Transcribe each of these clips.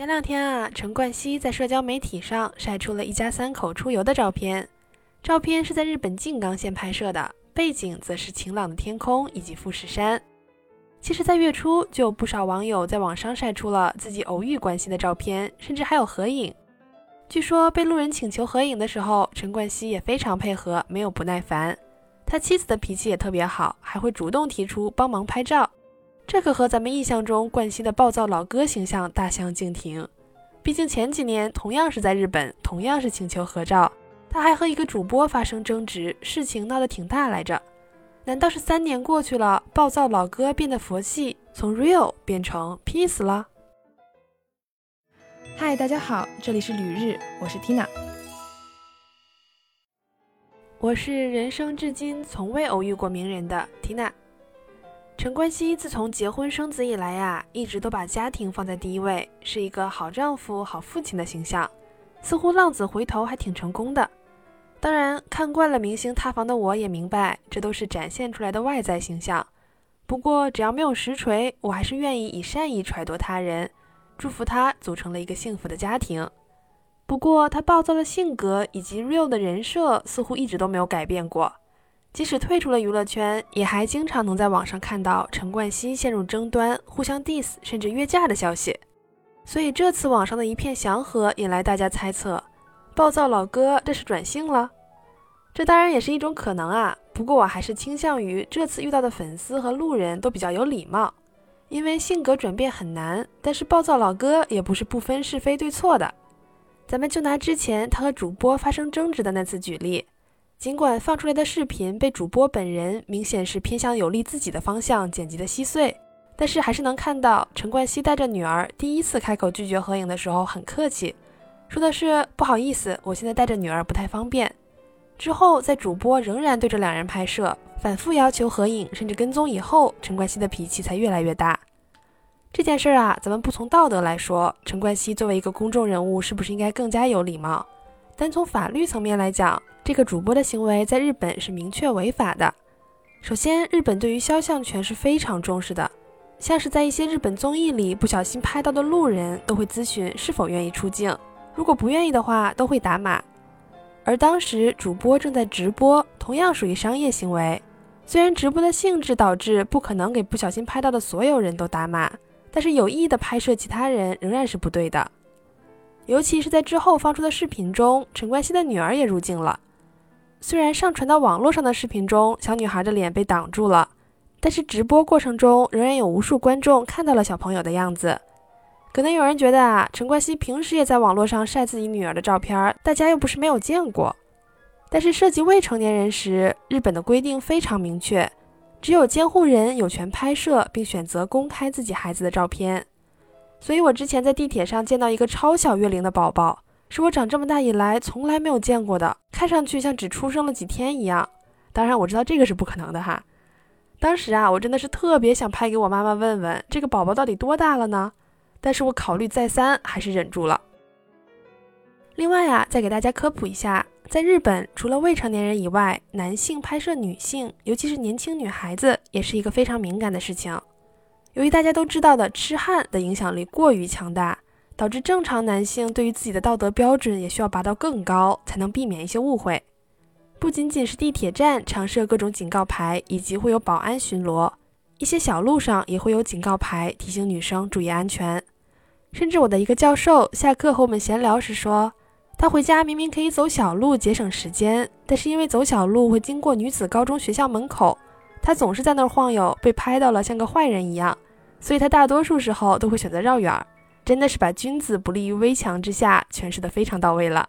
前两天啊，陈冠希在社交媒体上晒出了一家三口出游的照片。照片是在日本静冈县拍摄的，背景则是晴朗的天空以及富士山。其实，在月初就有不少网友在网上晒出了自己偶遇关系的照片，甚至还有合影。据说被路人请求合影的时候，陈冠希也非常配合，没有不耐烦。他妻子的脾气也特别好，还会主动提出帮忙拍照。这可和咱们印象中冠希的暴躁老哥形象大相径庭。毕竟前几年同样是在日本，同样是请求合照，他还和一个主播发生争执，事情闹得挺大来着。难道是三年过去了，暴躁老哥变得佛系，从 real 变成 peace 了？嗨，大家好，这里是旅日，我是 Tina。我是人生至今从未偶遇过名人的 Tina。陈冠希自从结婚生子以来呀，一直都把家庭放在第一位，是一个好丈夫、好父亲的形象，似乎浪子回头还挺成功的。当然，看惯了明星塌房的我也明白，这都是展现出来的外在形象。不过，只要没有实锤，我还是愿意以善意揣度他人，祝福他组成了一个幸福的家庭。不过，他暴躁的性格以及 real 的人设似乎一直都没有改变过。即使退出了娱乐圈，也还经常能在网上看到陈冠希陷入争端、互相 diss 甚至约架的消息。所以这次网上的一片祥和，引来大家猜测：暴躁老哥这是转性了？这当然也是一种可能啊。不过我还是倾向于这次遇到的粉丝和路人都比较有礼貌，因为性格转变很难，但是暴躁老哥也不是不分是非对错的。咱们就拿之前他和主播发生争执的那次举例。尽管放出来的视频被主播本人明显是偏向有利自己的方向剪辑的稀碎，但是还是能看到陈冠希带着女儿第一次开口拒绝合影的时候很客气，说的是不好意思，我现在带着女儿不太方便。之后在主播仍然对着两人拍摄，反复要求合影，甚至跟踪以后，陈冠希的脾气才越来越大。这件事儿啊，咱们不从道德来说，陈冠希作为一个公众人物，是不是应该更加有礼貌？单从法律层面来讲，这个主播的行为在日本是明确违法的。首先，日本对于肖像权是非常重视的，像是在一些日本综艺里不小心拍到的路人，都会咨询是否愿意出镜，如果不愿意的话，都会打码。而当时主播正在直播，同样属于商业行为。虽然直播的性质导致不可能给不小心拍到的所有人都打码，但是有意的拍摄其他人仍然是不对的。尤其是在之后放出的视频中，陈冠希的女儿也入镜了。虽然上传到网络上的视频中，小女孩的脸被挡住了，但是直播过程中仍然有无数观众看到了小朋友的样子。可能有人觉得啊，陈冠希平时也在网络上晒自己女儿的照片，大家又不是没有见过。但是涉及未成年人时，日本的规定非常明确，只有监护人有权拍摄并选择公开自己孩子的照片。所以，我之前在地铁上见到一个超小月龄的宝宝，是我长这么大以来从来没有见过的，看上去像只出生了几天一样。当然，我知道这个是不可能的哈。当时啊，我真的是特别想拍给我妈妈问问，这个宝宝到底多大了呢？但是我考虑再三，还是忍住了。另外啊，再给大家科普一下，在日本，除了未成年人以外，男性拍摄女性，尤其是年轻女孩子，也是一个非常敏感的事情。由于大家都知道的痴汉的影响力过于强大，导致正常男性对于自己的道德标准也需要拔到更高，才能避免一些误会。不仅仅是地铁站常设各种警告牌，以及会有保安巡逻，一些小路上也会有警告牌提醒女生注意安全。甚至我的一个教授下课和我们闲聊时说，他回家明明可以走小路节省时间，但是因为走小路会经过女子高中学校门口。他总是在那儿晃悠，被拍到了像个坏人一样，所以他大多数时候都会选择绕远儿。真的是把君子不立于危墙之下诠释的非常到位了。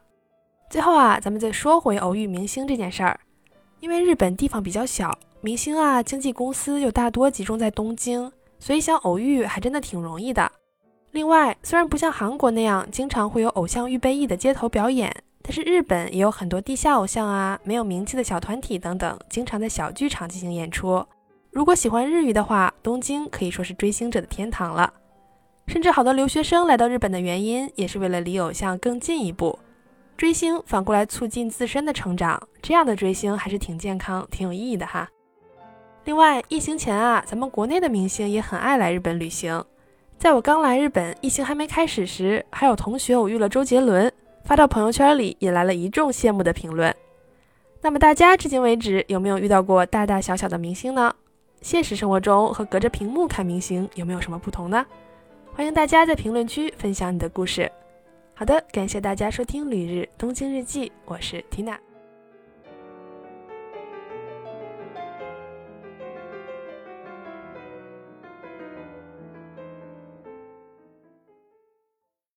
最后啊，咱们再说回偶遇明星这件事儿，因为日本地方比较小，明星啊经纪公司又大多集中在东京，所以想偶遇还真的挺容易的。另外，虽然不像韩国那样经常会有偶像预备役的街头表演。但是日本也有很多地下偶像啊，没有名气的小团体等等，经常在小剧场进行演出。如果喜欢日语的话，东京可以说是追星者的天堂了。甚至好多留学生来到日本的原因，也是为了离偶像更进一步。追星反过来促进自身的成长，这样的追星还是挺健康、挺有意义的哈。另外，疫情前啊，咱们国内的明星也很爱来日本旅行。在我刚来日本，疫情还没开始时，还有同学偶遇了周杰伦，发到朋友圈里，引来了一众羡慕的评论。那么大家至今为止有没有遇到过大大小小的明星呢？现实生活中和隔着屏幕看明星有没有什么不同呢？欢迎大家在评论区分享你的故事。好的，感谢大家收听《旅日东京日记》，我是缇娜。